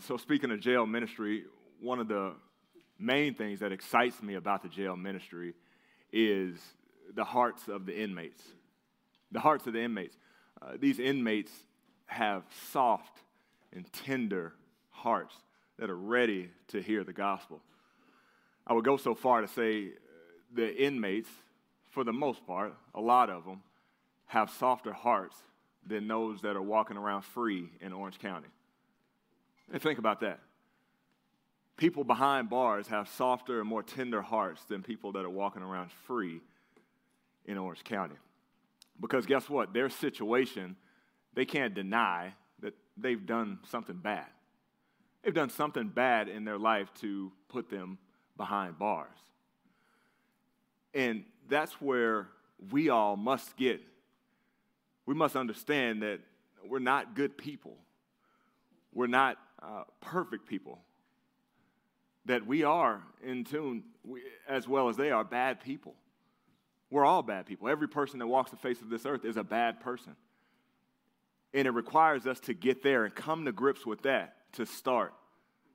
so, speaking of jail ministry, one of the main things that excites me about the jail ministry is the hearts of the inmates. The hearts of the inmates. Uh, these inmates have soft and tender hearts that are ready to hear the gospel. I would go so far to say the inmates, for the most part, a lot of them, have softer hearts than those that are walking around free in Orange County. And think about that. People behind bars have softer and more tender hearts than people that are walking around free in Orange County. Because guess what? Their situation, they can't deny that they've done something bad. They've done something bad in their life to put them behind bars. And that's where we all must get. We must understand that we're not good people. We're not uh, perfect people. That we are in tune, we, as well as they are, bad people. We're all bad people. Every person that walks the face of this earth is a bad person. And it requires us to get there and come to grips with that to start.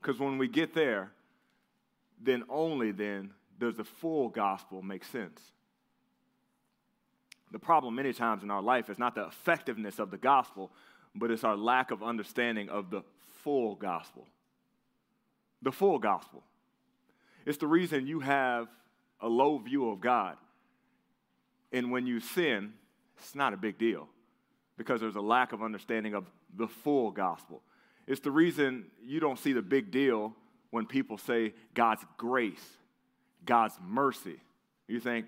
Because when we get there, then only then does the full gospel make sense. The problem many times in our life is not the effectiveness of the gospel, but it's our lack of understanding of the full gospel. The full gospel. It's the reason you have a low view of God. And when you sin, it's not a big deal because there's a lack of understanding of the full gospel. It's the reason you don't see the big deal when people say God's grace, God's mercy. You think,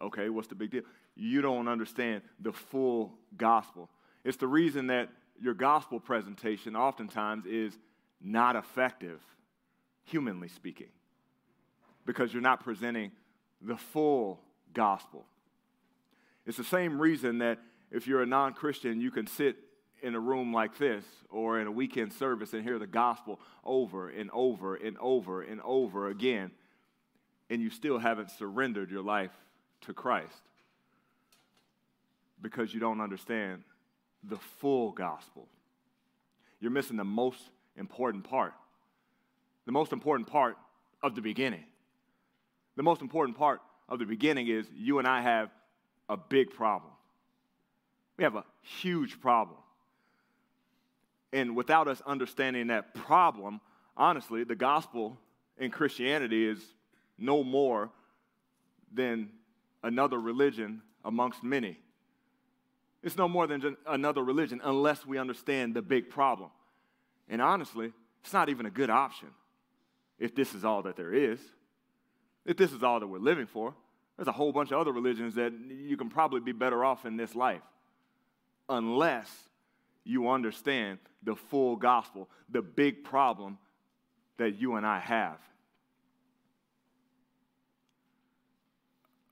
okay, what's the big deal? You don't understand the full gospel. It's the reason that your gospel presentation oftentimes is not effective, humanly speaking, because you're not presenting the full gospel. It's the same reason that if you're a non Christian, you can sit in a room like this or in a weekend service and hear the gospel over and over and over and over again, and you still haven't surrendered your life to Christ because you don't understand the full gospel. You're missing the most important part. The most important part of the beginning. The most important part of the beginning is you and I have a big problem. We have a huge problem. And without us understanding that problem, honestly, the gospel in Christianity is no more than another religion amongst many. It's no more than just another religion unless we understand the big problem. And honestly, it's not even a good option if this is all that there is. If this is all that we're living for, there's a whole bunch of other religions that you can probably be better off in this life unless you understand the full gospel, the big problem that you and I have.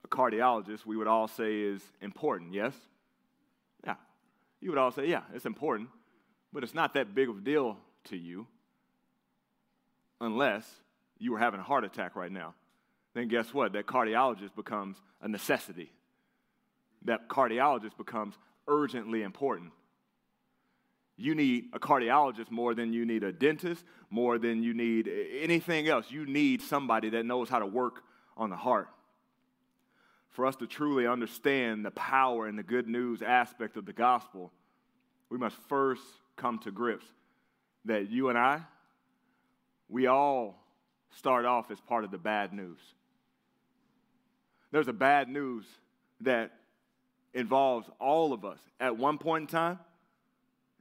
A cardiologist, we would all say, is important, yes? You would all say, yeah, it's important, but it's not that big of a deal to you unless you were having a heart attack right now. Then guess what? That cardiologist becomes a necessity. That cardiologist becomes urgently important you need a cardiologist more than you need a dentist, more than you need anything else. You need somebody that knows how to work on the heart. For us to truly understand the power and the good news aspect of the gospel, we must first come to grips that you and I, we all start off as part of the bad news. There's a bad news that involves all of us at one point in time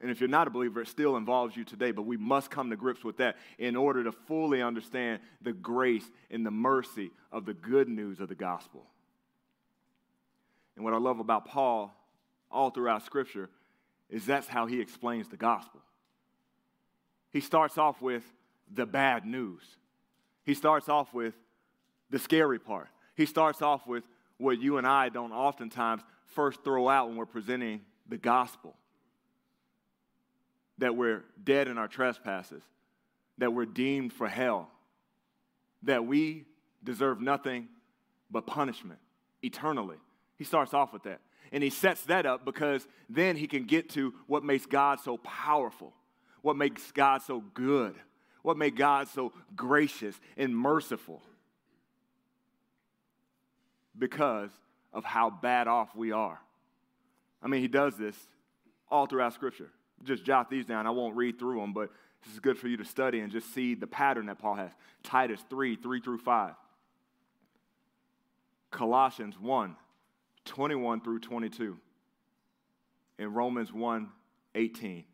and if you're not a believer, it still involves you today, but we must come to grips with that in order to fully understand the grace and the mercy of the good news of the gospel. And what I love about Paul all throughout Scripture is that's how he explains the gospel. He starts off with the bad news, he starts off with the scary part. He starts off with what you and I don't oftentimes first throw out when we're presenting the gospel that we're dead in our trespasses, that we're deemed for hell, that we deserve nothing but punishment eternally. He starts off with that. And he sets that up because then he can get to what makes God so powerful, What makes God so good? What made God so gracious and merciful? Because of how bad off we are. I mean, he does this all throughout Scripture. Just jot these down. I won't read through them, but this is good for you to study and just see the pattern that Paul has. Titus 3 3 through 5. Colossians 1 21 through 22. And Romans 1 18.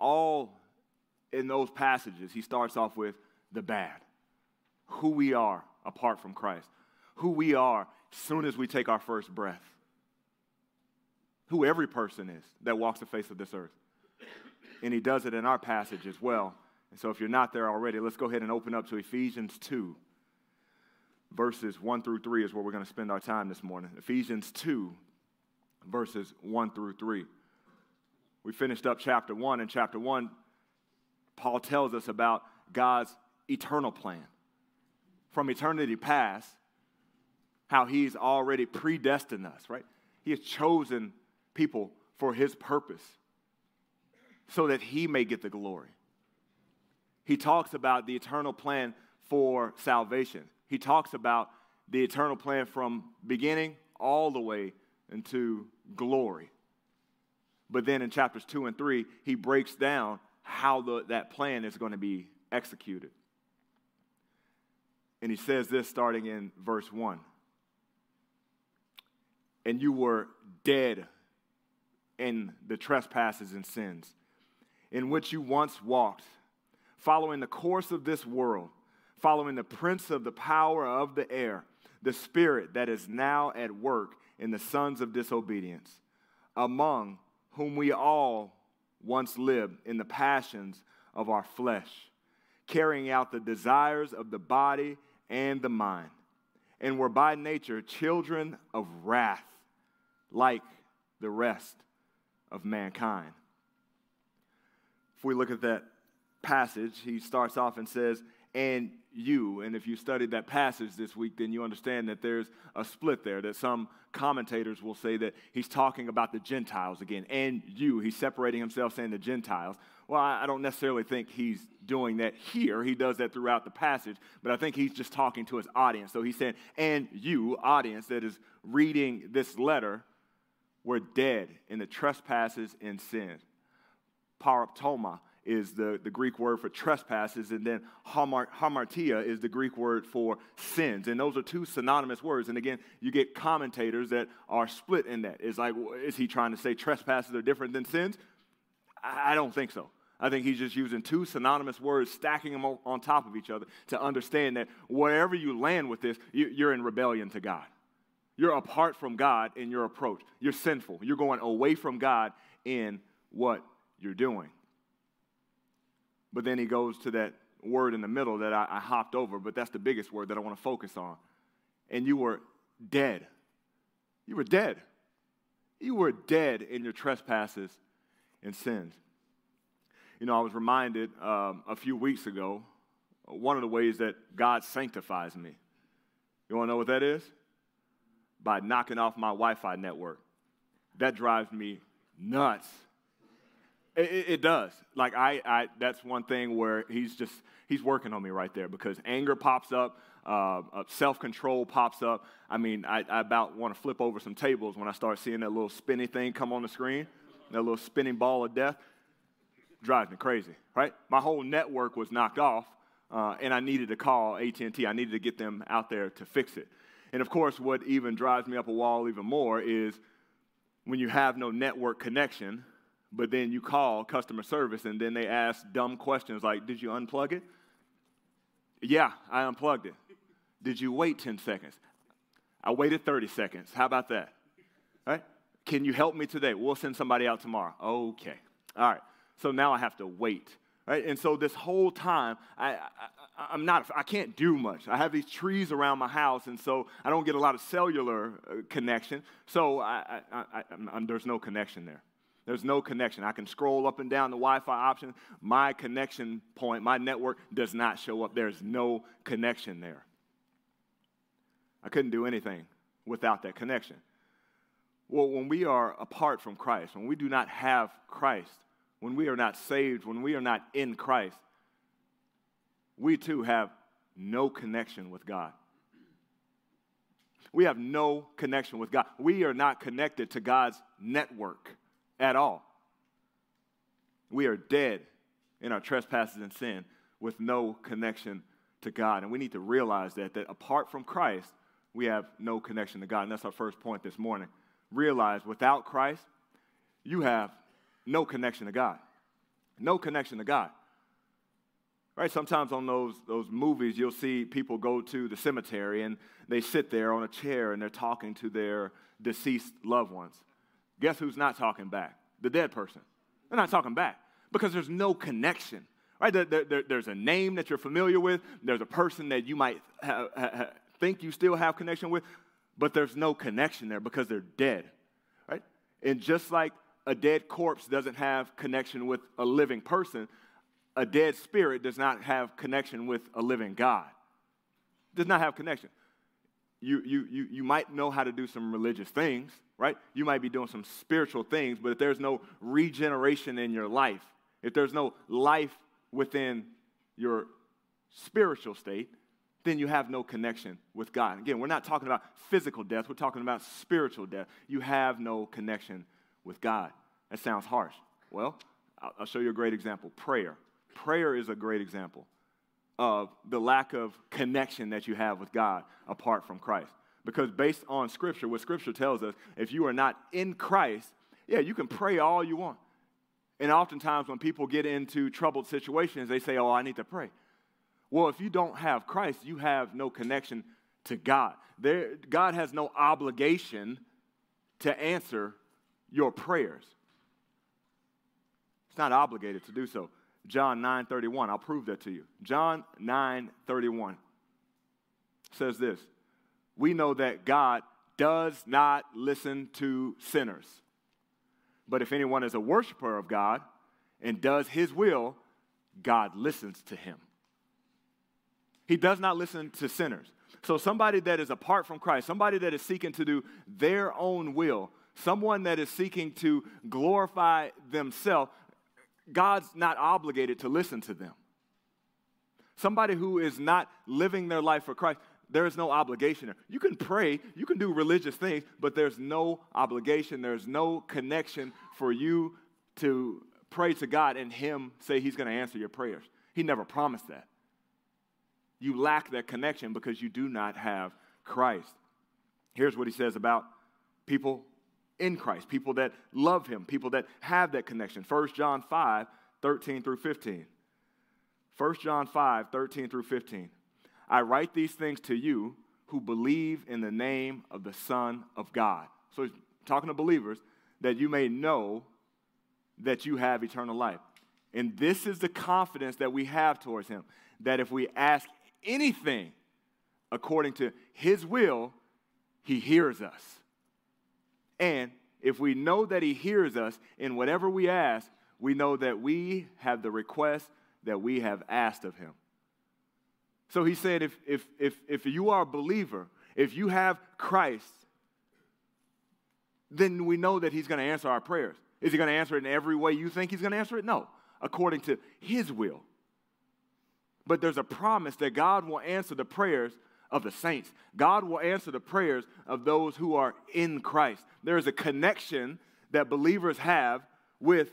All in those passages, he starts off with the bad, who we are apart from Christ, who we are as soon as we take our first breath, who every person is that walks the face of this earth. And he does it in our passage as well. And so if you're not there already, let's go ahead and open up to Ephesians 2, verses 1 through 3 is where we're going to spend our time this morning. Ephesians 2, verses 1 through 3. We finished up chapter 1, and chapter 1 Paul tells us about God's eternal plan. From eternity past, how he's already predestined us, right? He has chosen people for his purpose so that he may get the glory. He talks about the eternal plan for salvation. He talks about the eternal plan from beginning all the way into glory. But then in chapters 2 and 3, he breaks down how the, that plan is going to be executed. And he says this starting in verse 1. And you were dead in the trespasses and sins, in which you once walked, following the course of this world, following the prince of the power of the air, the spirit that is now at work in the sons of disobedience, among whom we all once lived in the passions of our flesh, carrying out the desires of the body and the mind, and were by nature children of wrath, like the rest of mankind. If we look at that passage, he starts off and says, And you. And if you studied that passage this week, then you understand that there's a split there, that some commentators will say that he's talking about the Gentiles again, and you. He's separating himself, saying the Gentiles. Well, I don't necessarily think he's doing that here. He does that throughout the passage, but I think he's just talking to his audience. So he's saying, and you, audience that is reading this letter, were dead in the trespasses and sins. Paraptoma is the, the Greek word for trespasses, and then hamartia is the Greek word for sins. And those are two synonymous words. And again, you get commentators that are split in that. It's like, is he trying to say trespasses are different than sins? I don't think so. I think he's just using two synonymous words, stacking them on top of each other to understand that wherever you land with this, you're in rebellion to God. You're apart from God in your approach. You're sinful. You're going away from God in what you're doing. But then he goes to that word in the middle that I, I hopped over, but that's the biggest word that I want to focus on. And you were dead. You were dead. You were dead in your trespasses and sins. You know, I was reminded um, a few weeks ago one of the ways that God sanctifies me. You want to know what that is? By knocking off my Wi Fi network. That drives me nuts. It, it, does. Like I, I, that's one thing where he's just he's working on me right there because anger pops up, uh, uh, self control pops up. I mean, I, I about want to flip over some tables when I start seeing that little spinny thing come on the screen, that little spinning ball of death. Drives me crazy, right? My whole network was knocked off, uh, and I needed to call AT&T. I needed to get them out there to fix it. And of course, what even drives me up a wall even more is when you have no network connection but then you call customer service and then they ask dumb questions like, Did you unplug it? Yeah, I unplugged it. Did you wait 10 seconds? I waited 30 seconds. How about that? Right? Can you help me today? We'll send somebody out tomorrow. Okay. All right. So now I have to wait. Right? And so this whole time, I, I, am not, I can't do much. I have these trees around my house, and so I don't get a lot of cellular uh, connection. So I, I, there's no connection there. There's no connection. I can scroll up and down the Wi Fi option. My connection point, my network does not show up. There's no connection there. I couldn't do anything without that connection. Well, when we are apart from Christ, when we do not have Christ, when we are not saved, when we are not in Christ, we too have no connection with God. We have no connection with God. We are not connected to God's network at all. We are dead in our trespasses and sin with no connection to God. And we need to realize that, that apart from Christ, we have no connection to God. And that's our first point this morning. Realize without Christ, you have no connection to God. No connection to God. Right? Sometimes on those, those movies, you'll see people go to the cemetery and they sit there on a chair and they're talking to their deceased loved ones. Guess who's not talking back? The dead person. They're not talking back because there's no connection. Right? There, there, there's a name that you're familiar with, there's a person that you might ha- ha- think you still have connection with, but there's no connection there because they're dead. Right? And just like a dead corpse doesn't have connection with a living person, a dead spirit does not have connection with a living God. Does not have connection. You, you, you, you might know how to do some religious things, right? You might be doing some spiritual things, but if there's no regeneration in your life, if there's no life within your spiritual state, then you have no connection with God. Again, we're not talking about physical death, we're talking about spiritual death. You have no connection with God. That sounds harsh. Well, I'll show you a great example prayer prayer is a great example of the lack of connection that you have with God apart from Christ. Because based on Scripture, what Scripture tells us, if you are not in Christ, yeah, you can pray all you want. And oftentimes, when people get into troubled situations, they say, Oh, I need to pray. Well, if you don't have Christ, you have no connection to God. There, God has no obligation to answer your prayers. It's not obligated to do so. John 9 31. I'll prove that to you. John 9 31 says this We know that God does not listen to sinners. But if anyone is a worshiper of God and does his will, God listens to him. He does not listen to sinners. So, somebody that is apart from Christ, somebody that is seeking to do their own will, someone that is seeking to glorify themselves, God's not obligated to listen to them. Somebody who is not living their life for Christ, there is no obligation there. You can pray, you can do religious things, but there's no obligation, there's no connection for you to pray to God and Him say He's going to answer your prayers. He never promised that. You lack that connection because you do not have Christ. Here's what He says about people in Christ, people that love him, people that have that connection. 1 John 5, 13 through 15. 1 John 5, 13 through 15. I write these things to you who believe in the name of the Son of God. So he's talking to believers that you may know that you have eternal life. And this is the confidence that we have towards him that if we ask anything according to his will, he hears us. And if we know that He hears us in whatever we ask, we know that we have the request that we have asked of Him. So He said, if, if, if, if you are a believer, if you have Christ, then we know that He's going to answer our prayers. Is He going to answer it in every way you think He's going to answer it? No, according to His will. But there's a promise that God will answer the prayers of the saints. God will answer the prayers of those who are in Christ. There is a connection that believers have with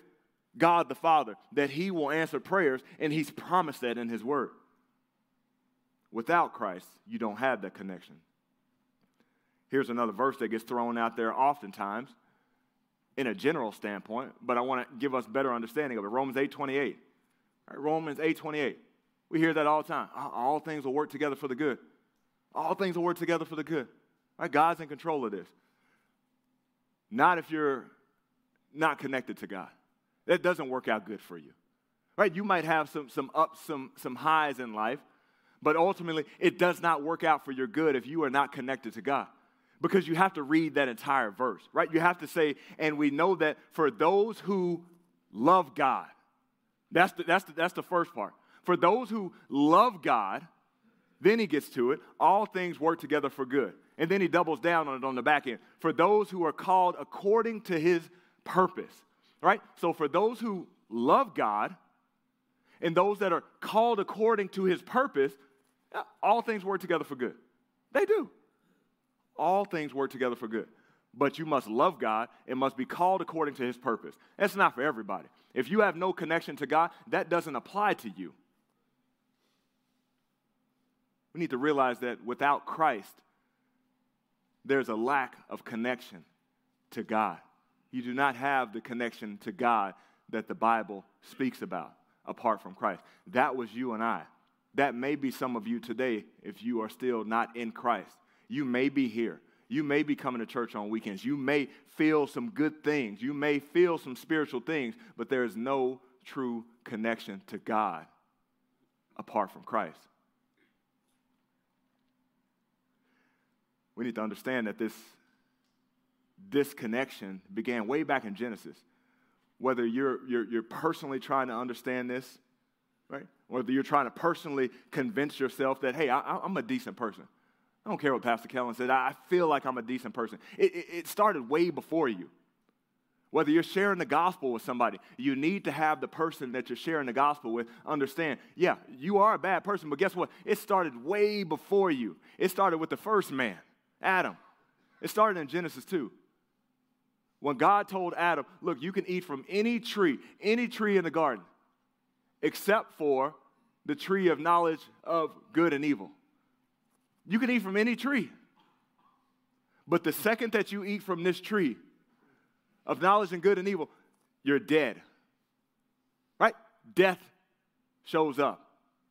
God the Father, that He will answer prayers, and He's promised that in His Word. Without Christ, you don't have that connection. Here's another verse that gets thrown out there oftentimes in a general standpoint, but I want to give us better understanding of it. Romans 8 28. Right, Romans 8 28. We hear that all the time. All things will work together for the good. All things will work together for the good. Right? God's in control of this. Not if you're not connected to God. That doesn't work out good for you. Right? You might have some, some ups, some, some highs in life, but ultimately it does not work out for your good if you are not connected to God. Because you have to read that entire verse, right? You have to say, and we know that for those who love God, that's the, that's the, that's the first part. For those who love God, then he gets to it. All things work together for good. And then he doubles down on it on the back end. For those who are called according to his purpose. Right? So for those who love God and those that are called according to his purpose, all things work together for good. They do. All things work together for good. But you must love God and must be called according to his purpose. That's not for everybody. If you have no connection to God, that doesn't apply to you. We need to realize that without Christ, there's a lack of connection to God. You do not have the connection to God that the Bible speaks about apart from Christ. That was you and I. That may be some of you today if you are still not in Christ. You may be here. You may be coming to church on weekends. You may feel some good things. You may feel some spiritual things, but there is no true connection to God apart from Christ. We need to understand that this disconnection began way back in Genesis. Whether you're, you're, you're personally trying to understand this, right? Whether you're trying to personally convince yourself that, hey, I, am a decent person. I don't care what Pastor Kellen said. I feel like I'm a decent person. It, it, it started way before you. Whether you're sharing the gospel with somebody, you need to have the person that you're sharing the gospel with understand, yeah, you are a bad person, but guess what? It started way before you. It started with the first man, Adam. It started in Genesis 2. When God told Adam, look, you can eat from any tree, any tree in the garden, except for the tree of knowledge of good and evil. You can eat from any tree. But the second that you eat from this tree of knowledge and good and evil, you're dead. Right? Death shows up.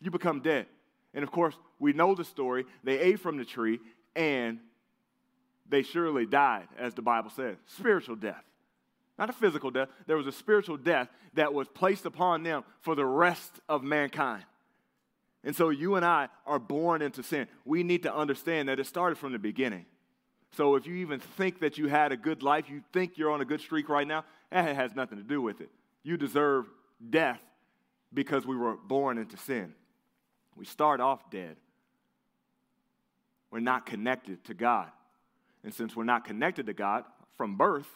You become dead. And of course, we know the story. They ate from the tree and they surely died, as the Bible says. Spiritual death. Not a physical death. There was a spiritual death that was placed upon them for the rest of mankind. And so you and I are born into sin. We need to understand that it started from the beginning. So if you even think that you had a good life, you think you're on a good streak right now, that has nothing to do with it. You deserve death because we were born into sin. We start off dead. We're not connected to God. And since we're not connected to God from birth,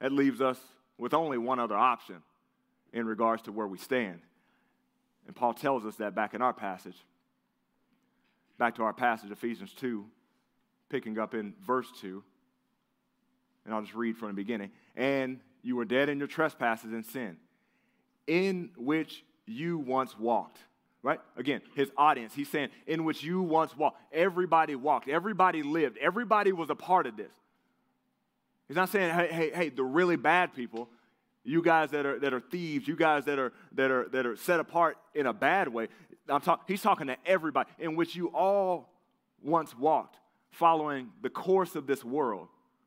that leaves us with only one other option in regards to where we stand. And Paul tells us that back in our passage. Back to our passage, Ephesians 2, picking up in verse 2. And I'll just read from the beginning. And you were dead in your trespasses and sin, in which you once walked. Right? Again, his audience, he's saying, in which you once walked. Everybody walked, everybody lived, everybody was a part of this. He's not saying, hey, hey, hey, the really bad people, you guys that are, that are thieves, you guys that are, that, are, that are set apart in a bad way. I'm talk, he's talking to everybody, in which you all once walked, following the course of this world,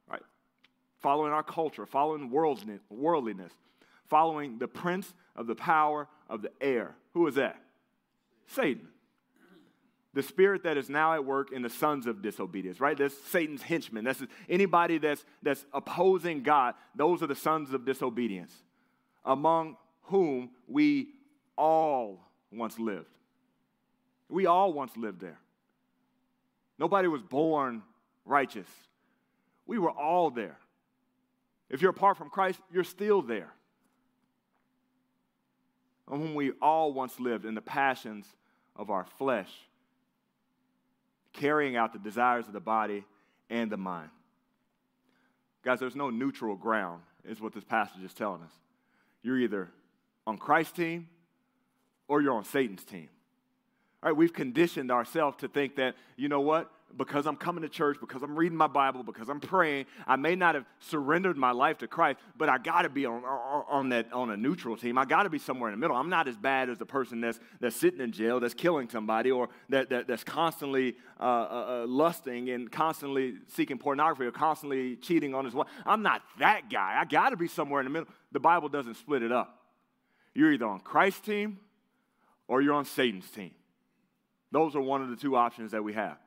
right? Following our culture, following worldliness, following the prince of the power of the air. Who is that? Satan the spirit that is now at work in the sons of disobedience, right? That's Satan's henchmen. That's anybody that's, that's opposing God. Those are the sons of disobedience, among whom we all once lived. We all once lived there. Nobody was born righteous. We were all there. If you're apart from Christ, you're still there. On whom we all once lived in the passions of our flesh carrying out the desires of the body and the mind. Guys, there's no neutral ground, is what this passage is telling us. You're either on Christ's team or you're on Satan's team. All right, we've conditioned ourselves to think that, you know what? Because I'm coming to church, because I'm reading my Bible, because I'm praying, I may not have surrendered my life to Christ, but I got to be on, on, that, on a neutral team. I got to be somewhere in the middle. I'm not as bad as the person that's, that's sitting in jail, that's killing somebody, or that, that that's constantly uh, uh, uh, lusting and constantly seeking pornography or constantly cheating on his wife. I'm not that guy. I got to be somewhere in the middle. The Bible doesn't split it up. You're either on Christ's team or you're on Satan's team. Those are one of the two options that we have.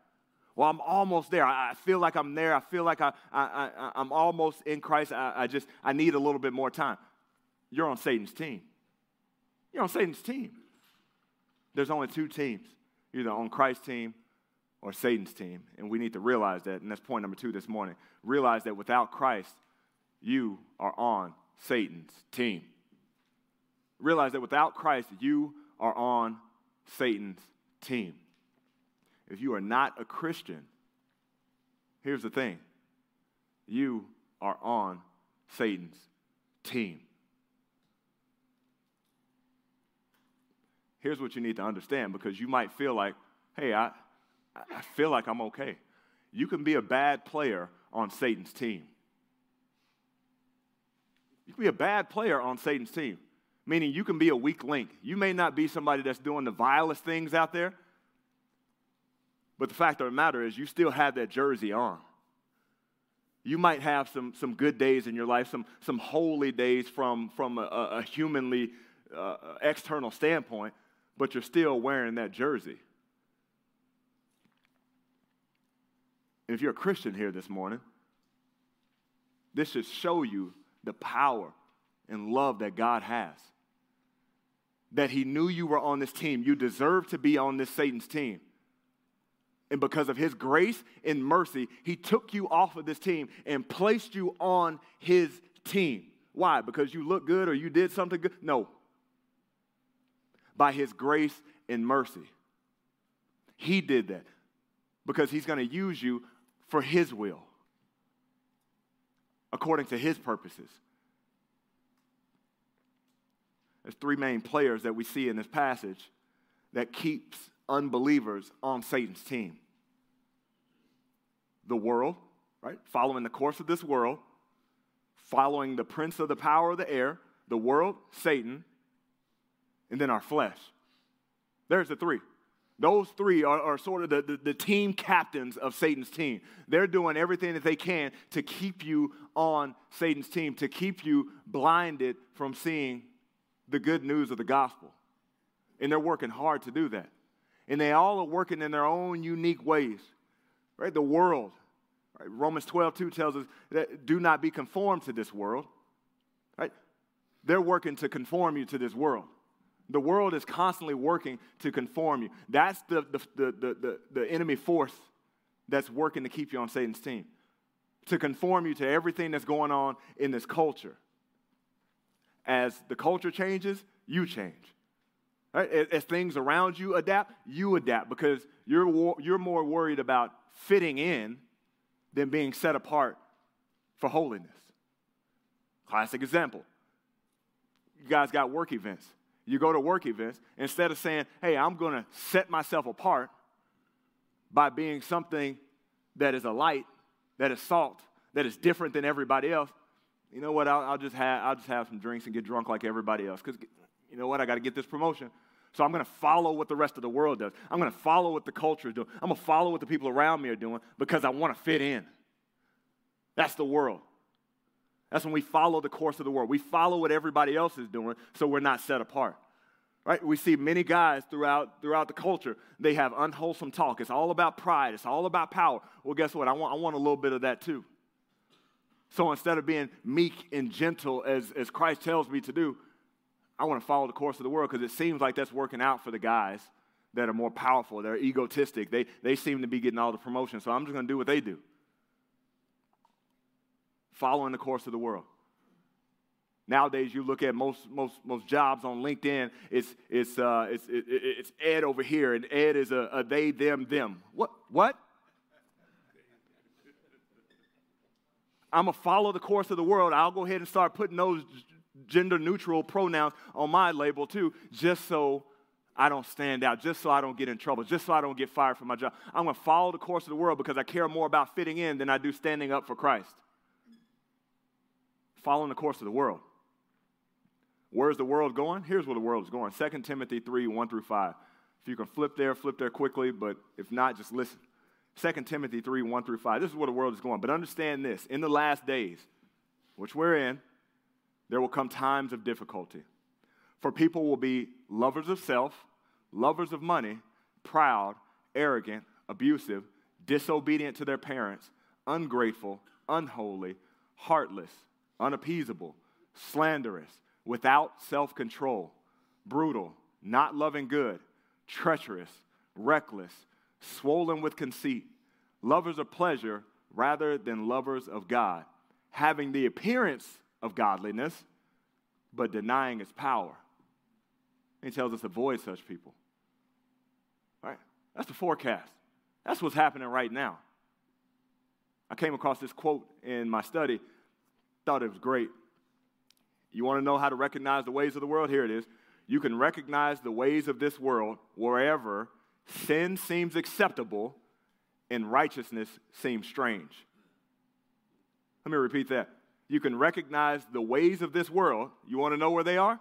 Well, I'm almost there. I, feel like I'm there. I feel like I, I, I, am almost in Christ. I, I just, I need a little bit more time. You're on Satan's team. You're on Satan's team. There's only two teams either on Christ's team or Satan's team. And we need to realize that. And that's point number two this morning. Realize that without Christ, you are on Satan's team. realize that without Christ, you are on Satan's team. If you are not a Christian, here's the thing you are on Satan's team. Here's what you need to understand because you might feel like, hey, I, I feel like I'm okay. You can be a bad player on Satan's team. You can be a bad player on Satan's team, meaning you can be a weak link. You may not be somebody that's doing the vilest things out there, but the fact of the matter is, you still have that jersey on. You might have some, some good days in your life, some, some holy days from, from a, a humanly uh, external standpoint, but you're still wearing that jersey. And if you're a Christian here this morning, this should show you the power and love that God has. That He knew you were on this team. You deserve to be on this Satan's team. And because of His grace and mercy, He took you off of this team and placed you on His team. Why? Because you look good or you did something good? No. By His grace and mercy. He did that because He's going to use you for His will, according to His purposes. There's three main players that we see in this passage that keeps unbelievers on Satan's team. The world, right? Following the course of this world, following the prince of the power of the air, the world, Satan, and then our flesh. There's the three. Those three are, are sort of the, the, the, team captains of Satan's team. They're doing everything that they can to keep you on Satan's team, to keep you blinded from seeing the good news of the gospel. And they're working hard to do that. And they all are working in their own unique ways. Right? The world. Right? Romans 12, 2 tells us that do not be conformed to this world. Right? They're working to conform you to this world. The world is constantly working to conform you. That's the, the, the, the, the enemy force that's working to keep you on Satan's team, to conform you to everything that's going on in this culture. As the culture changes, you change. Right? As, things around you adapt, you adapt because you're, you're more worried about fitting in than being set apart for holiness. Classic example. You guys got work events you go to work events, instead of saying, hey, I'm going to set myself apart by being something that is a light, that is salt, that is different than everybody else, you know what? I'll, I'll just, have, I'll just have some drinks and get drunk like everybody else. Because you know what? I got to get this promotion. So I'm going to follow what the rest of the world does. I'm going to follow what the culture is doing. I'm going to follow what the people around me are doing because I want to fit in. That's the world. That's when we follow the course of the world. We follow what everybody else is doing so we're not set apart. Right? We see many guys throughout, throughout the culture, they have unwholesome talk. It's all about pride, it's all about power. Well, guess what? I want, I want a little bit of that too. So instead of being meek and gentle as, as Christ tells me to do, I want to follow the course of the world because it seems like that's working out for the guys that are more powerful, they're egotistic. They, they seem to be getting all the promotion, so I'm just going to do what they do following the course of the world. Nowadays, you look at most, most, most jobs on LinkedIn, it's, it's, uh, it's, it, it's Ed over here, and Ed is a, a they, them, them. What? What? I'm going to follow the course of the world. I'll go ahead and start putting those gender neutral pronouns on my label too, just so I don't stand out, just so I don't get in trouble, just so I don't get fired from my job. I'm going to follow the course of the world because I care more about fitting in than I do standing up for Christ following the course of the world. Where's the world going? Here's where the world is going 2 Timothy 3 1 through 5. If you can flip there, flip there quickly, but if not, just listen. 2 Timothy 3 1 through 5. This is where the world is going. But understand this in the last days, which we're in, there will come times of difficulty. For people will be lovers of self, lovers of money, proud, arrogant, abusive, disobedient to their parents, ungrateful, unholy, heartless unappeasable, slanderous, without self control, brutal, not loving good, treacherous, reckless, swollen with conceit, lovers of pleasure rather than lovers of God, having the appearance of godliness, but denying its power. He tells us avoid such people. Right? That's the forecast. That's what's happening right now. I came across this quote in my study, thought it was great. You want to know how to recognize the ways of the world? Here it is. You can recognize the ways of this world wherever sin seems acceptable and righteousness seems strange. Let me repeat that. You can recognize the ways of this world. You want to know where they are?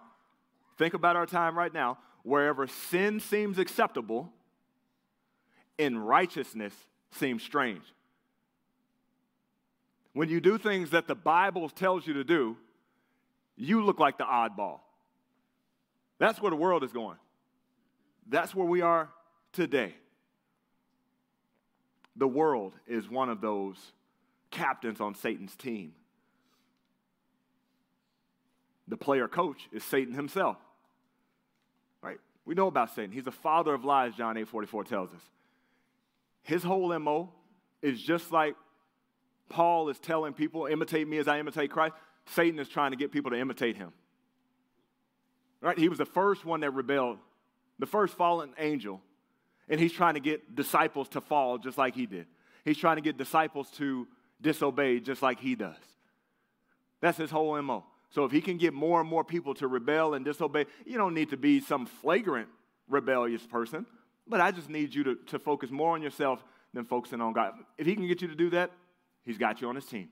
Think about our time right now. Wherever sin seems acceptable and righteousness seems strange. When you do things that the Bible tells you to do, you look like the oddball. That's where the world is going. That's where we are today. The world is one of those captains on Satan's team. The player coach is Satan himself. Right? We know about Satan. He's the father of lies, John 8 44 tells us. His whole MO is just like Paul is telling people, imitate me as I imitate Christ. Satan is trying to get people to imitate him. Right? He was the first one that rebelled, the first fallen angel. And he's trying to get disciples to fall just like he did. He's trying to get disciples to disobey just like he does. That's his whole MO. So if he can get more and more people to rebel and disobey, you don't need to be some flagrant rebellious person, but I just need you to, to focus more on yourself than focusing on God. If he can get you to do that, he's got you on his team.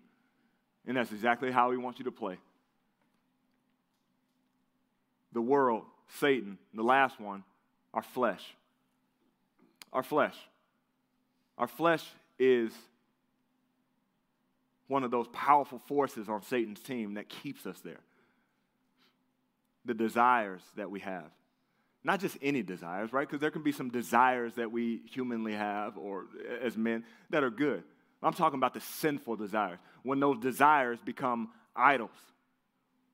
And that's exactly how he wants you to play. The world, Satan, the last one, our flesh. Our flesh. Our flesh is one of those powerful forces on Satan's team that keeps us there. The desires that we have. Not just any desires, right? Because there can be some desires that we humanly have or eh, as men that are good. I'm talking about the sinful desires. When those desires become idols.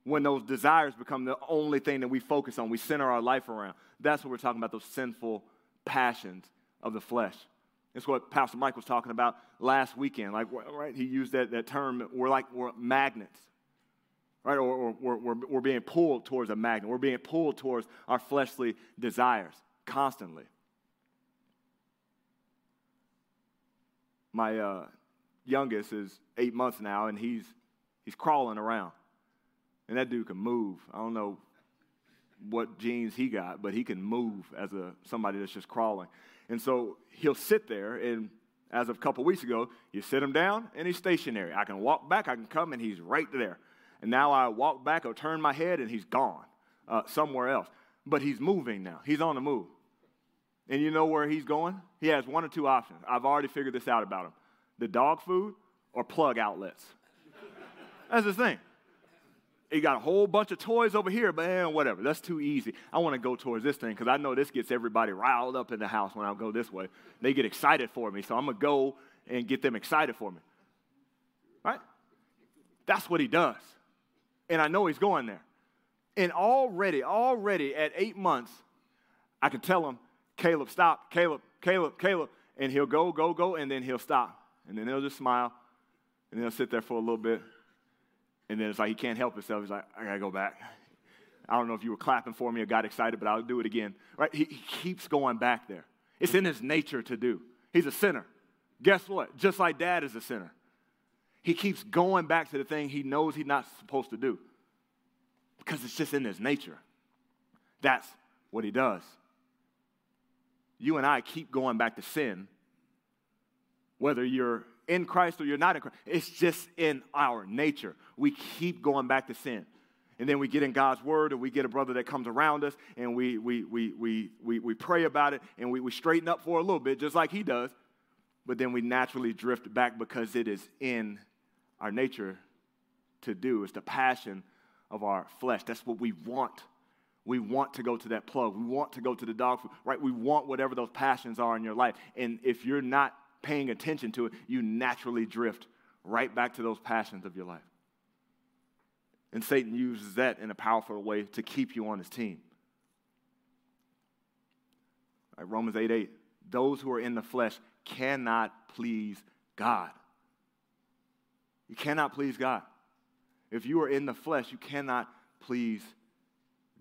When those desires become the only thing that we focus on, we center our life around. That's what we're talking about, those sinful passions of the flesh. It's what Pastor Mike was talking about last weekend. Like, right? He used that, that term. We're like we're magnets, right? Or, or we're, we're, we're being pulled towards a magnet. We're being pulled towards our fleshly desires constantly. My uh, youngest is eight months now, and he's he's crawling around, and that dude can move. I don't know what genes he got, but he can move as a somebody that's just crawling. And so he'll sit there, and as of a couple weeks ago, you sit him down and he's stationary. I can walk back, I can come, and he's right there. And now I walk back or turn my head, and he's gone uh, somewhere else. But he's moving now, he's on the move. And you know where he's going? He has one or two options. I've already figured this out about him the dog food or plug outlets. That's the thing he got a whole bunch of toys over here, eh, whatever. That's too easy. I want to go towards this thing because I know this gets everybody riled up in the house when I go this way. They get excited for me, so I'm going to go and get them excited for me. Right? That's what he does. And I know he's going there. And already, already at eight months, I can tell him, Caleb, stop, Caleb, Caleb, Caleb. And he'll go, go, go, and then he'll stop. And then he'll just smile. And then he'll sit there for a little bit. And then it's like he can't help himself. He's like, I gotta go back. I don't know if you were clapping for me or got excited, but I'll do it again. Right? He, he keeps going back there. It's in his nature to do. He's a sinner. Guess what? Just like dad is a sinner. He keeps going back to the thing he knows he's not supposed to do because it's just in his nature. That's what he does. You and I keep going back to sin, whether you're in Christ or you're not in Christ. It's just in our nature. We keep going back to sin. And then we get in God's word and we get a brother that comes around us and we, we, we, we, we, we pray about it and we, we straighten up for a little bit, just like he does. But then we naturally drift back because it is in our nature to do. It's the passion of our flesh. That's what we want. We want to go to that plug. We want to go to the dog food, right? We want whatever those passions are in your life. And if you're not paying attention to it, you naturally drift right back to those passions of your life. And Satan uses that in a powerful way to keep you on his team. Right, Romans 8 8. Those who are in the flesh cannot please God. You cannot please God. If you are in the flesh, you cannot please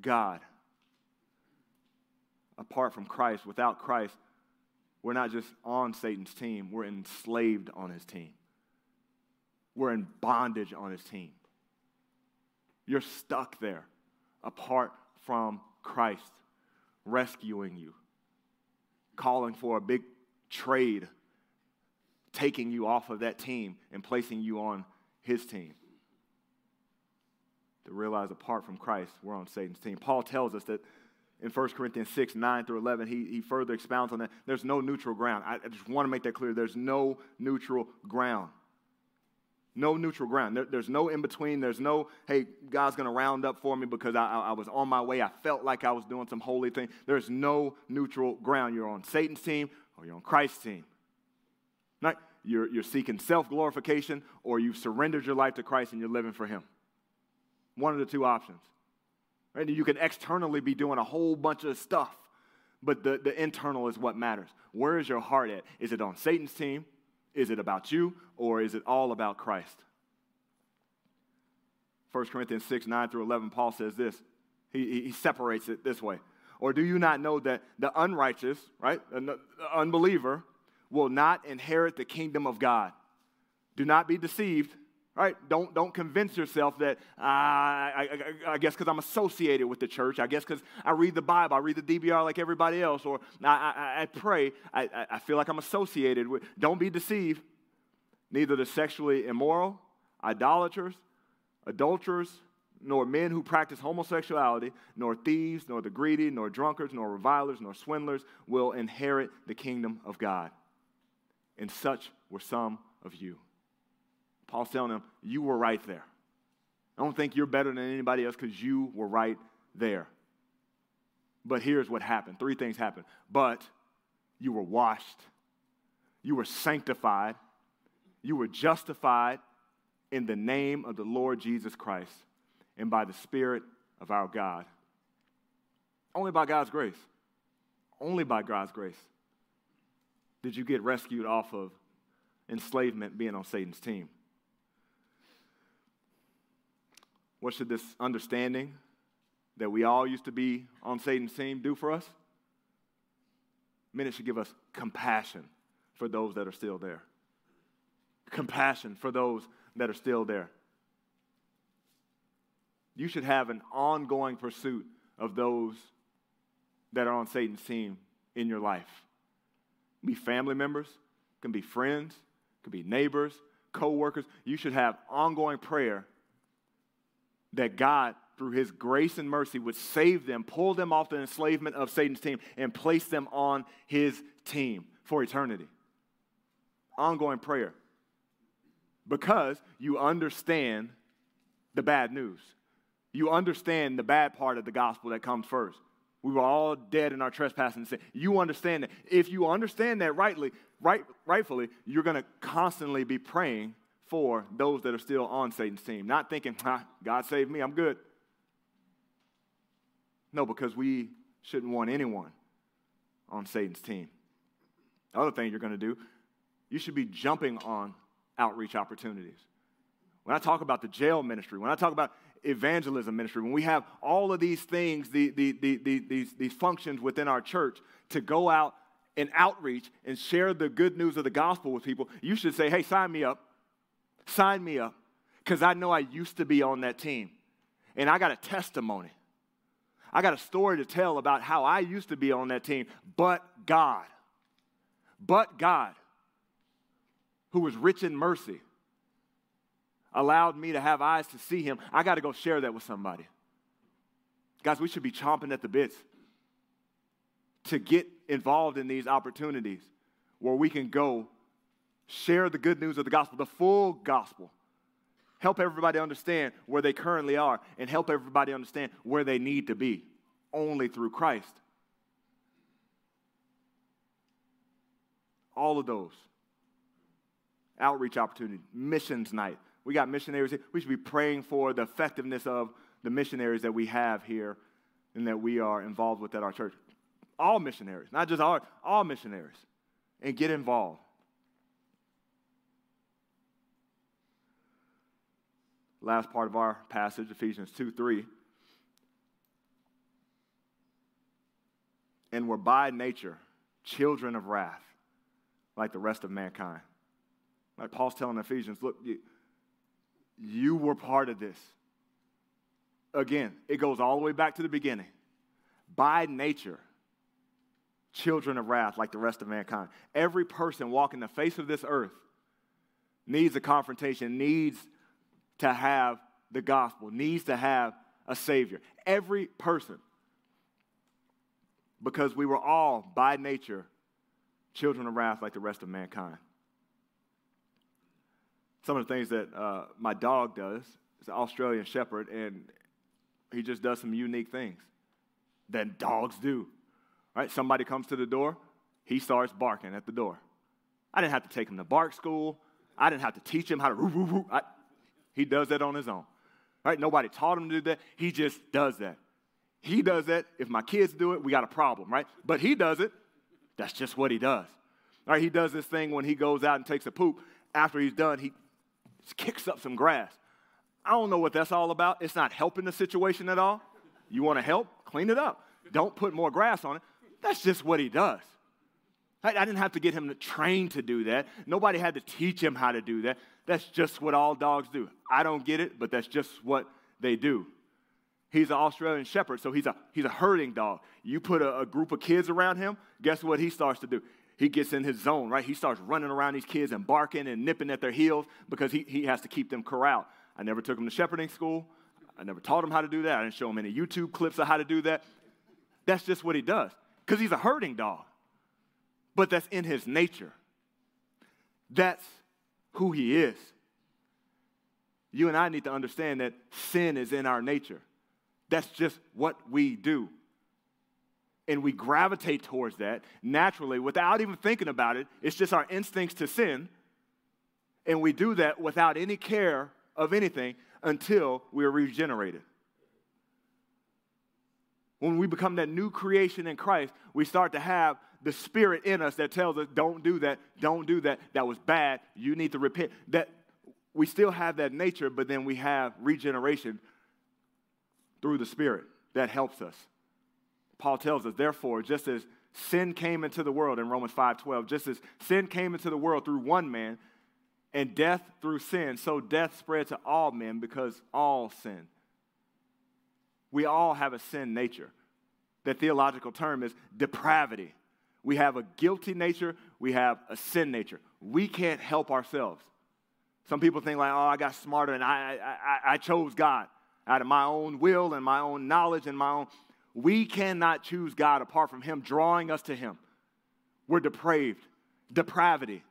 God. apart from Christ, without Christ, we're not just on Satan's team, we're enslaved on his team. We're in bondage on his team. You're stuck there apart from Christ rescuing you, calling for a big trade, taking you off of that team and placing you on his team. To realize apart from Christ, we're on Satan's team. Paul tells us that in 1 Corinthians 6, 9 through 11, he, he further expounds on that. There's no neutral ground. I, I just want to make that clear. There's no neutral ground. No neutral ground. There, there's no in between. There's no, hey, God's going to round up for me because I, I, I, was on my way. I felt like I was doing some holy thing. There's no neutral ground. You're on Satan's team or you're on Christ's team. Not, you're, you're seeking self glorification or you've surrendered your life to Christ and you're living for Him. One of the two options. Right? You can externally be doing a whole bunch of stuff, but the, the internal is what matters. Where is your heart at? Is it on Satan's team? Is it about you? Or is it all about Christ? 1 Corinthians 6, 9 through 11, Paul says this. He, he separates it this way. Or do you not know that the unrighteous, right, unbeliever, will not inherit the kingdom of God? Do not be deceived. Right? Don't, don't convince yourself that, uh, I, I, I, guess because I'm associated with the church, I guess because I read the Bible, I read the DBR like everybody else, or I, I, I pray, I, I feel like I'm associated with. Don't be deceived. Neither the sexually immoral, idolaters, adulterers, nor men who practice homosexuality, nor thieves, nor the greedy, nor drunkards, nor revilers, nor swindlers will inherit the kingdom of God. And such were some of you. Paul's telling them, You were right there. I don't think you're better than anybody else because you were right there. But here's what happened three things happened. But you were washed, you were sanctified, you were justified in the name of the Lord Jesus Christ and by the Spirit of our God. Only by God's grace. Only by God's grace did you get rescued off of enslavement being on Satan's team. What should this understanding that we all used to be on Satan's team do for us? It should give us compassion for those that are still there. Compassion for those that are still there. You should have an ongoing pursuit of those that are on Satan's team in your life. Be family members, can be friends, can be neighbors, co-workers. You should have ongoing prayer that God, through his grace and mercy, would save them, pull them off the enslavement of Satan's team, and place them on his team for eternity. Ongoing prayer. Because you understand the bad news. You understand the bad part of the gospel that comes first. We were all dead in our trespass and sin. You understand that. If you understand that rightly, right, rightfully, you're going to constantly be praying for those that are still on Satan's team, not thinking, God saved me, I'm good. No, because we shouldn't want anyone on Satan's team. The other thing you're going to do, you should be jumping on outreach opportunities. When I talk about the jail ministry, when I talk about evangelism ministry, when we have all of these things, the, the, the, these, these functions within our church to go out and outreach and share the good news of the gospel with people, you should say, hey, sign me up. Sign me up because I know I used to be on that team. And I got a testimony. I got a story to tell about how I used to be on that team, but God, but God, who was rich in mercy, allowed me to have eyes to see him. I got to go share that with somebody. Guys, we should be chomping at the bits to get involved in these opportunities where we can go share the good news of the gospel, the full gospel. Help everybody understand where they currently are and help everybody understand where they need to be only through Christ. All of those outreach opportunities, missions night. We got missionaries here. We should be praying for the effectiveness of the missionaries that we have here and that we are involved with at our church. All missionaries, not just our, all missionaries. And get involved. Last part of our passage, Ephesians 2 3. and were by nature children of wrath, like the rest of mankind. Like Paul's telling Ephesians, look, you, you were part of this. Again, it goes all the way back to the beginning. By nature, children of wrath like the rest of mankind. Every person walking the face of this earth needs a confrontation, needs to have the gospel, needs to have a Savior. Every person. Because we were all, by nature, children of wrath like the rest of mankind. Some of the things that uh, my dog does is an Australian Shepherd, and he just does some unique things that dogs do. Right? Somebody comes to the door, he starts barking at the door. I didn't have to take him to bark school. I didn't have to teach him how to roo, roo, roo. I, he does that on his own. Right? Nobody taught him to do that. He just does that. He does that. If my kids do it, we got a problem, right? But he does it. That's just what he does. All right, he does this thing when he goes out and takes a poop. After he's done, he kicks up some grass. I don't know what that's all about. It's not helping the situation at all. You want to help? Clean it up. Don't put more grass on it. That's just what he does. I, didn't have to get him to train to do that. Nobody had to teach him how to do that. That's just what all dogs do. I don't get it, but that's just what they do. He's an Australian shepherd, so he's a, he's a herding dog. You put a, a group of kids around him, guess what he starts to do? He gets in his zone, right? He starts running around these kids and barking and nipping at their heels because he, he has to keep them corralled. I never took him to shepherding school. I never taught him how to do that. I didn't show him any YouTube clips of how to do that. That's just what he does because he's a herding dog. But that's in his nature. That's who he is. You and I need to understand that sin is in our nature. That's just what we do. And we gravitate towards that naturally without even thinking about it. It's just our instincts to sin. And we do that without any care of anything until we are regenerated. When we become that new creation in Christ, we start to have the spirit in us that tells us, don't do that, don't do that, that was bad, you need to repent. That we still have that nature, but then we have regeneration through the Spirit that helps us. Paul tells us, therefore, just as sin came into the world in Romans 5:12, just as sin came into the world through one man, and death through sin, so death spread to all men because all sin. We all have a sin nature. The theological term is depravity. We have a guilty nature, we have a sin nature. We can't help ourselves. Some people think like, oh, I got smarter and I, I, I chose God out of my own will and my own knowledge and my own. We cannot choose God apart from Him drawing us to Him. We're depraved, depravity.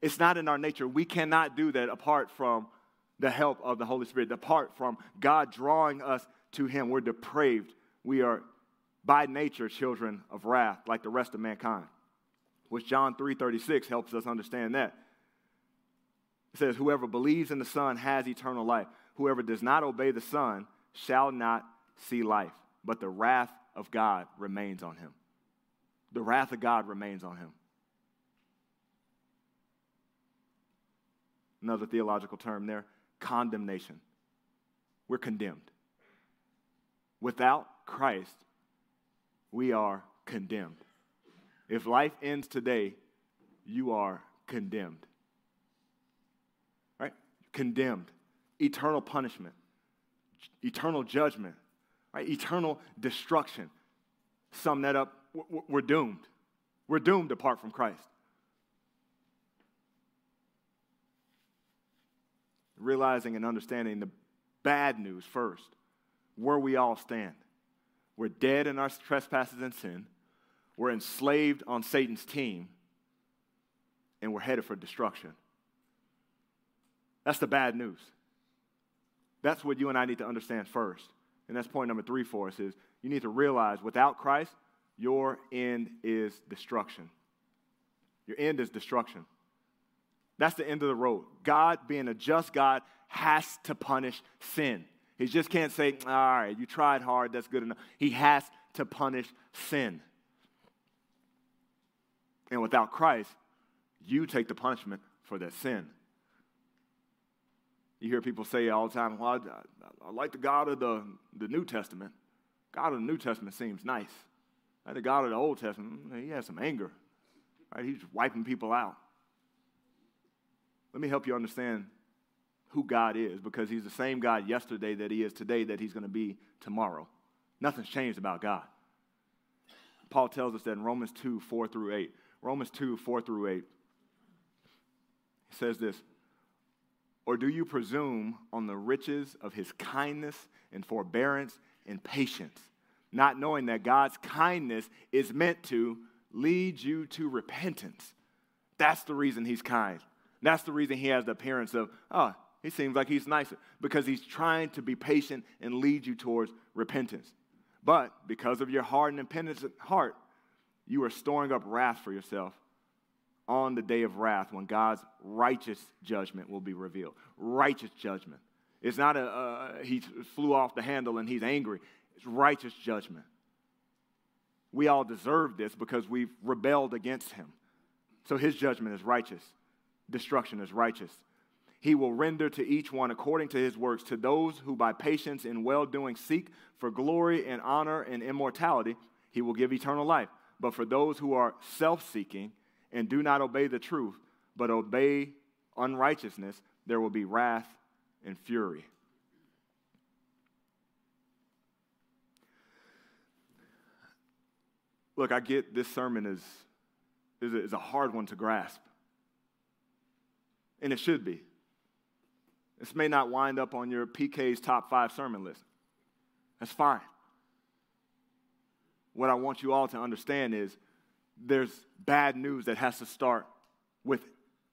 It's not in our nature. We cannot do that apart from the help of the Holy Spirit, apart from God drawing us to Him. We're depraved. We are by nature children of wrath, like the rest of mankind. Which John 3:36 helps us understand that. It says, Whoever believes in the Son has eternal life. Whoever does not obey the Son shall not see life, but the wrath of God remains on him. The wrath of God remains on him. Another theological term there condemnation. We're condemned. Without Christ, we are condemned. If life ends today, you are condemned Right? condemned, eternal punishment, eternal judgment, right? Eternal destruction. Sum that up, we're doomed. We're doomed apart from Christ. Realizing and understanding the bad news first, where we all stand. We're dead in our trespasses and sin. We're enslaved on Satan's team, and we're headed for destruction. That's the bad news. That's what you and I need to understand first. And that's point number three for us is you need to realize without Christ, your end is destruction. Your end is destruction. That's the end of the road. God, being a just God, has to punish sin. He just can't say, all right, you tried hard, that's good enough. He has to punish sin. And without Christ, you take the punishment for that sin. You hear people say all the time, well, I, I, like the God of the, the New Testament. God of the New Testament seems nice. The God of the Old Testament, mm, he has some anger. Right? He's wiping people out. Let me help you understand who God is because he's the same God yesterday that he is today that he's going to be tomorrow. Nothing's changed about God. Paul tells us that in Romans 2 4 through 8. Romans 2 4 through 8. He says this Or do you presume on the riches of his kindness and forbearance and patience, not knowing that God's kindness is meant to lead you to repentance? That's the reason he's kind. That's the reason he has the appearance of, oh, he seems like he's nicer, because he's trying to be patient and lead you towards repentance. But because of your hardened, and impenitent heart, you are storing up wrath for yourself on the day of wrath when God's righteous judgment will be revealed. Righteous judgment. It's not a, uh, he flew off the handle and he's angry. It's righteous judgment. We all deserve this because we've rebelled against him. So his judgment is righteous, destruction is righteous. He will render to each one according to his works. To those who by patience and well doing seek for glory and honor and immortality, he will give eternal life. But for those who are self seeking and do not obey the truth, but obey unrighteousness, there will be wrath and fury. Look, I get this sermon is, is, a, is a hard one to grasp. And it should be. This may not wind up on your PK's top five sermon list. That's fine. What I want you all to understand is there's bad news that has to start with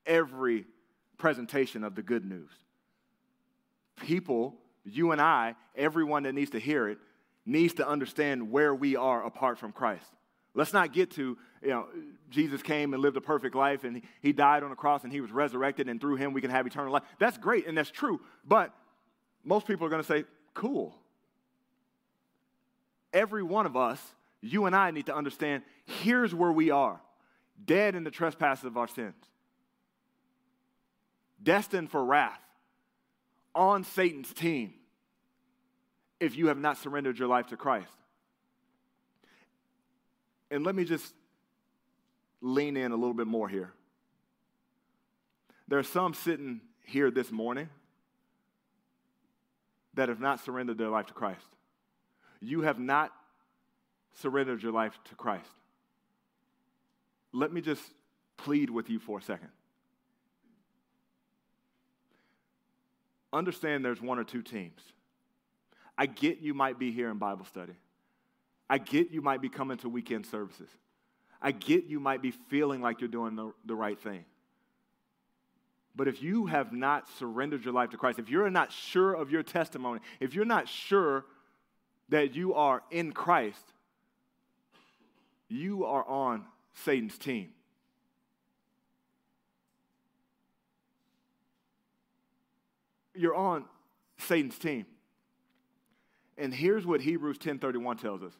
every presentation of the good news. People, you and I, everyone that needs to hear it, needs to understand where we are apart from Christ. Let's not get to, you know, Jesus came and lived a perfect life and he died on the cross and he was resurrected and through him we can have eternal life. That's great and that's true. But most people are going to say, cool. Every one of us, you and I need to understand here's where we are dead in the trespasses of our sins, destined for wrath, on Satan's team if you have not surrendered your life to Christ. And let me just lean in a little bit more here. There are some sitting here this morning that have not surrendered their life to Christ. You have not surrendered your life to Christ. Let me just plead with you for a second. Understand there's one or two teams. I get you might be here in Bible study. I get you might be coming to weekend services. I get you might be feeling like you're doing the, the right thing. But if you have not surrendered your life to Christ, if you're not sure of your testimony, if you're not sure that you are in Christ, you are on Satan's team. You're on Satan's team. And here's what Hebrews 10:31 tells us.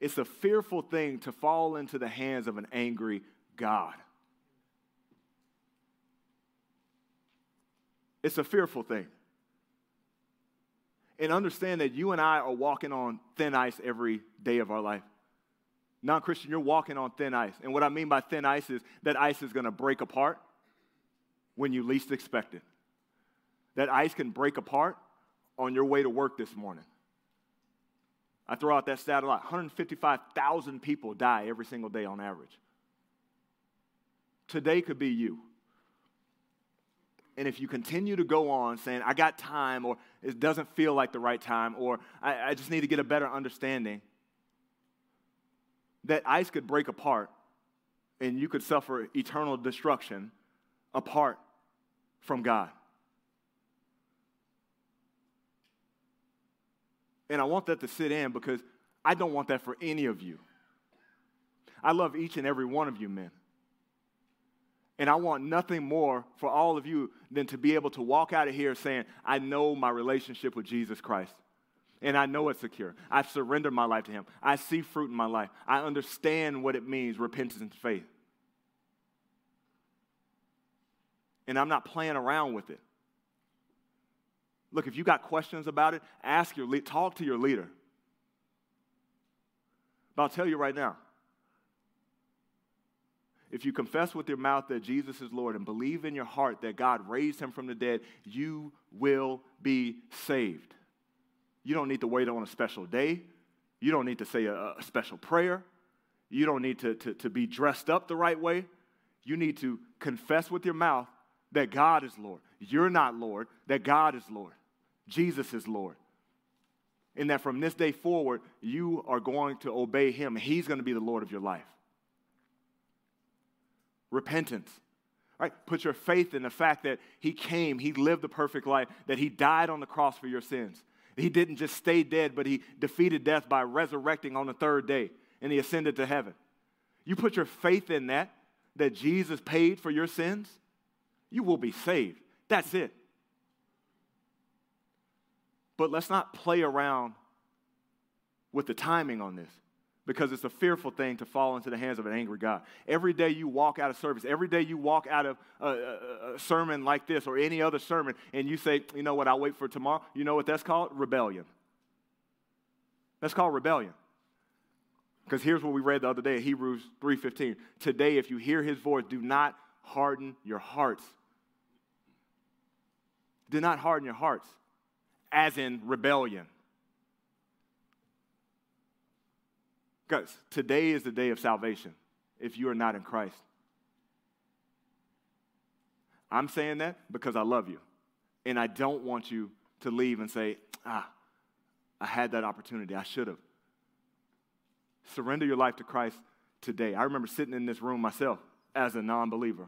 It's a fearful thing to fall into the hands of an angry God. It's a fearful thing. And understand that you and I are walking on thin ice every day of our life. Non Christian, you're walking on thin ice. And what I mean by thin ice is that ice is going to break apart when you least expect it. That ice can break apart on your way to work this morning. I throw out that stat a lot 155,000 people die every single day on average. Today could be you. And if you continue to go on saying, I got time, or it doesn't feel like the right time, or I, I just need to get a better understanding, that ice could break apart and you could suffer eternal destruction apart from God. And I want that to sit in because I don't want that for any of you. I love each and every one of you men. And I want nothing more for all of you than to be able to walk out of here saying, I know my relationship with Jesus Christ. And I know it's secure. I've surrendered my life to Him. I see fruit in my life. I understand what it means repentance and faith. And I'm not playing around with it. Look, if you got questions about it, ask your talk to your leader. But I'll tell you right now if you confess with your mouth that Jesus is Lord and believe in your heart that God raised him from the dead, you will be saved. You don't need to wait on a special day. You don't need to say a, a special prayer. You don't need to, to, to be dressed up the right way. You need to confess with your mouth that God is Lord. You're not Lord, that God is Lord. Jesus is Lord. And that from this day forward, you are going to obey Him. He's going to be the Lord of your life. Repentance. Right? Put your faith in the fact that He came, He lived the perfect life, that He died on the cross for your sins. He didn't just stay dead, but He defeated death by resurrecting on the third day and He ascended to heaven. You put your faith in that, that Jesus paid for your sins, you will be saved. That's it. But let's not play around with the timing on this because it's a fearful thing to fall into the hands of an angry God. Every day you walk out of service, every day you walk out of a, a, a, sermon like this or any other sermon, and you say, you know what, I'll wait for tomorrow. You know what that's called? Rebellion. That's called rebellion. Because here's what we read the other day, Hebrews 3:15. Today, if you hear his voice, do not harden your hearts. Do not harden your hearts, as in rebellion. Guys, today is the day of salvation if you are not in Christ. I'm saying that because I love you. And I don't want you to leave and say, ah, I had that opportunity. I should have. Surrender your life to Christ today. I remember sitting in this room myself as a non believer,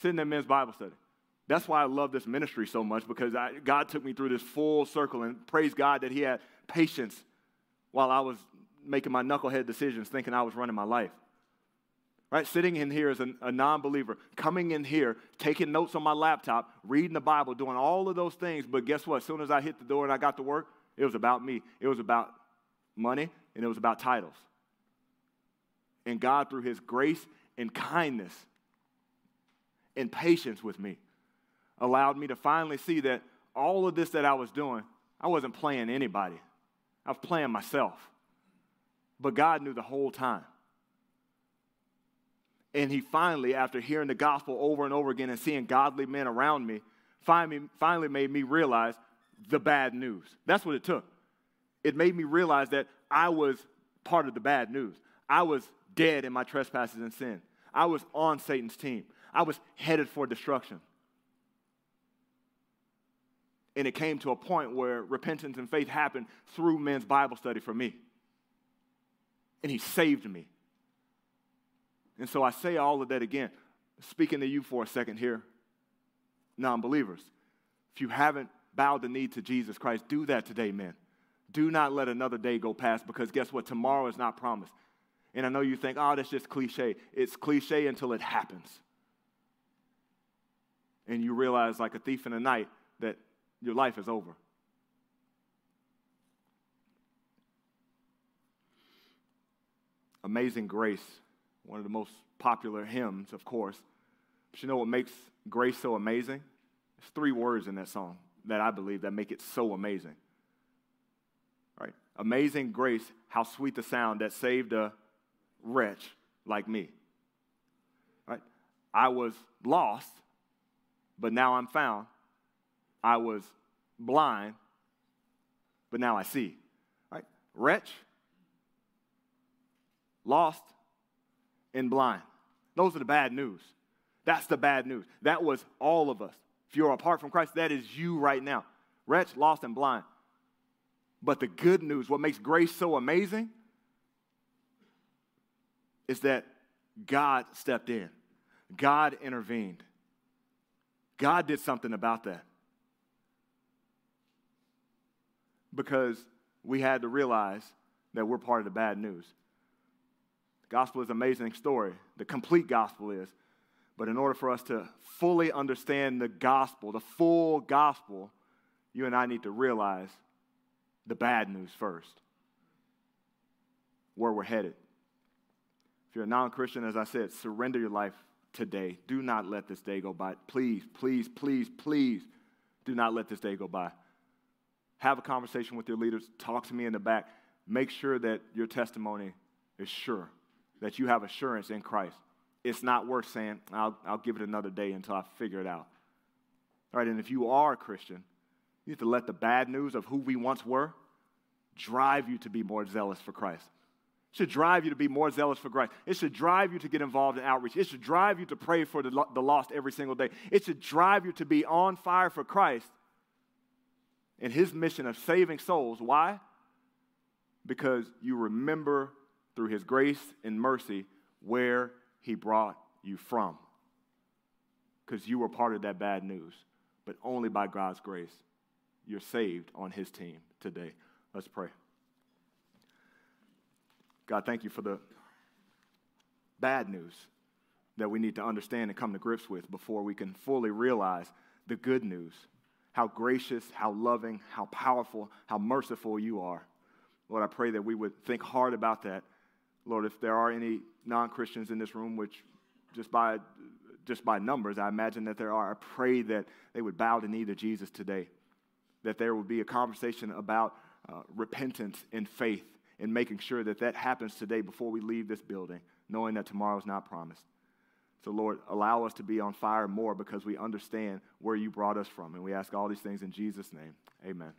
sitting in men's Bible study. That's why I love this ministry so much because I, God took me through this full circle and praise God that He had patience while I was making my knucklehead decisions thinking I was running my life. Right? Sitting in here as a, a non believer, coming in here, taking notes on my laptop, reading the Bible, doing all of those things. But guess what? As soon as I hit the door and I got to work, it was about me. It was about money and it was about titles. And God, through His grace and kindness and patience with me, allowed me to finally see that all of this that I was doing, I wasn't playing anybody, I was playing myself. But God knew the whole time. And he finally, after hearing the gospel over and over again and seeing godly men around me, finally, made me realize the bad news. That's what it took. It made me realize that I was part of the bad news. I was dead in my trespasses and sin. I was on Satan's team. I was headed for destruction. And it came to a point where repentance and faith happened through men's Bible study for me and he saved me. And so I say all of that again, speaking to you for a second here, non believers. If you haven't bowed the knee to Jesus Christ, do that today, men. Do not let another day go past because guess what? Tomorrow is not promised. And I know you think, oh, that's just cliche. It's cliche until it happens. And you realize, like a thief in the night, your life is over. Amazing Grace, one of the most popular hymns, of course. But you know what makes grace so amazing? There's three words in that song that I believe that make it so amazing. Right? Amazing grace, how sweet the sound that saved a wretch like me. Right? I was lost, but now I'm found. I was blind, but now I see. Right? Wretch, lost, and blind. Those are the bad news. That's the bad news. That was all of us. If you're apart from Christ, that is you right now. Wretch, lost, and blind. But the good news, what makes grace so amazing, is that God stepped in, God intervened. God did something about that. Because we had to realize that we're part of the bad news. The gospel is an amazing story. The complete gospel is. But in order for us to fully understand the gospel, the full gospel, you and I need to realize the bad news first, where we're headed. If you're a non Christian, as I said, surrender your life today. Do not let this day go by. Please, please, please, please do not let this day go by. Have a conversation with your leaders. Talk to me in the back. Make sure that your testimony is sure, that you have assurance in Christ. It's not worth saying, I'll, I'll give it another day until I figure it out. All right, and if you are a Christian, you have to let the bad news of who we once were drive you to be more zealous for Christ. It should drive you to be more zealous for Christ. It should drive you to get involved in outreach. It should drive you to pray for the, the lost every single day. It should drive you to be on fire for Christ in his mission of saving souls. Why? Because you remember through his grace and mercy where he brought you from. Because you were part of that bad news, but only by God's grace. You're saved on his team today. Let's pray. God, thank you for the bad news that we need to understand and come to grips with before we can fully realize the good news how gracious, how loving, how powerful, how merciful you are. Lord, I pray that we would think hard about that. Lord, if there are any non Christians in this room, which just by, just by numbers, I imagine that there are, I pray that they would bow the knee to Jesus today, that there would be a conversation about uh, repentance and faith and making sure that that happens today before we leave this building, knowing that tomorrow is not promised. So, Lord, allow us to be on fire more because we understand where you brought us from. And we ask all these things in Jesus' name. Amen.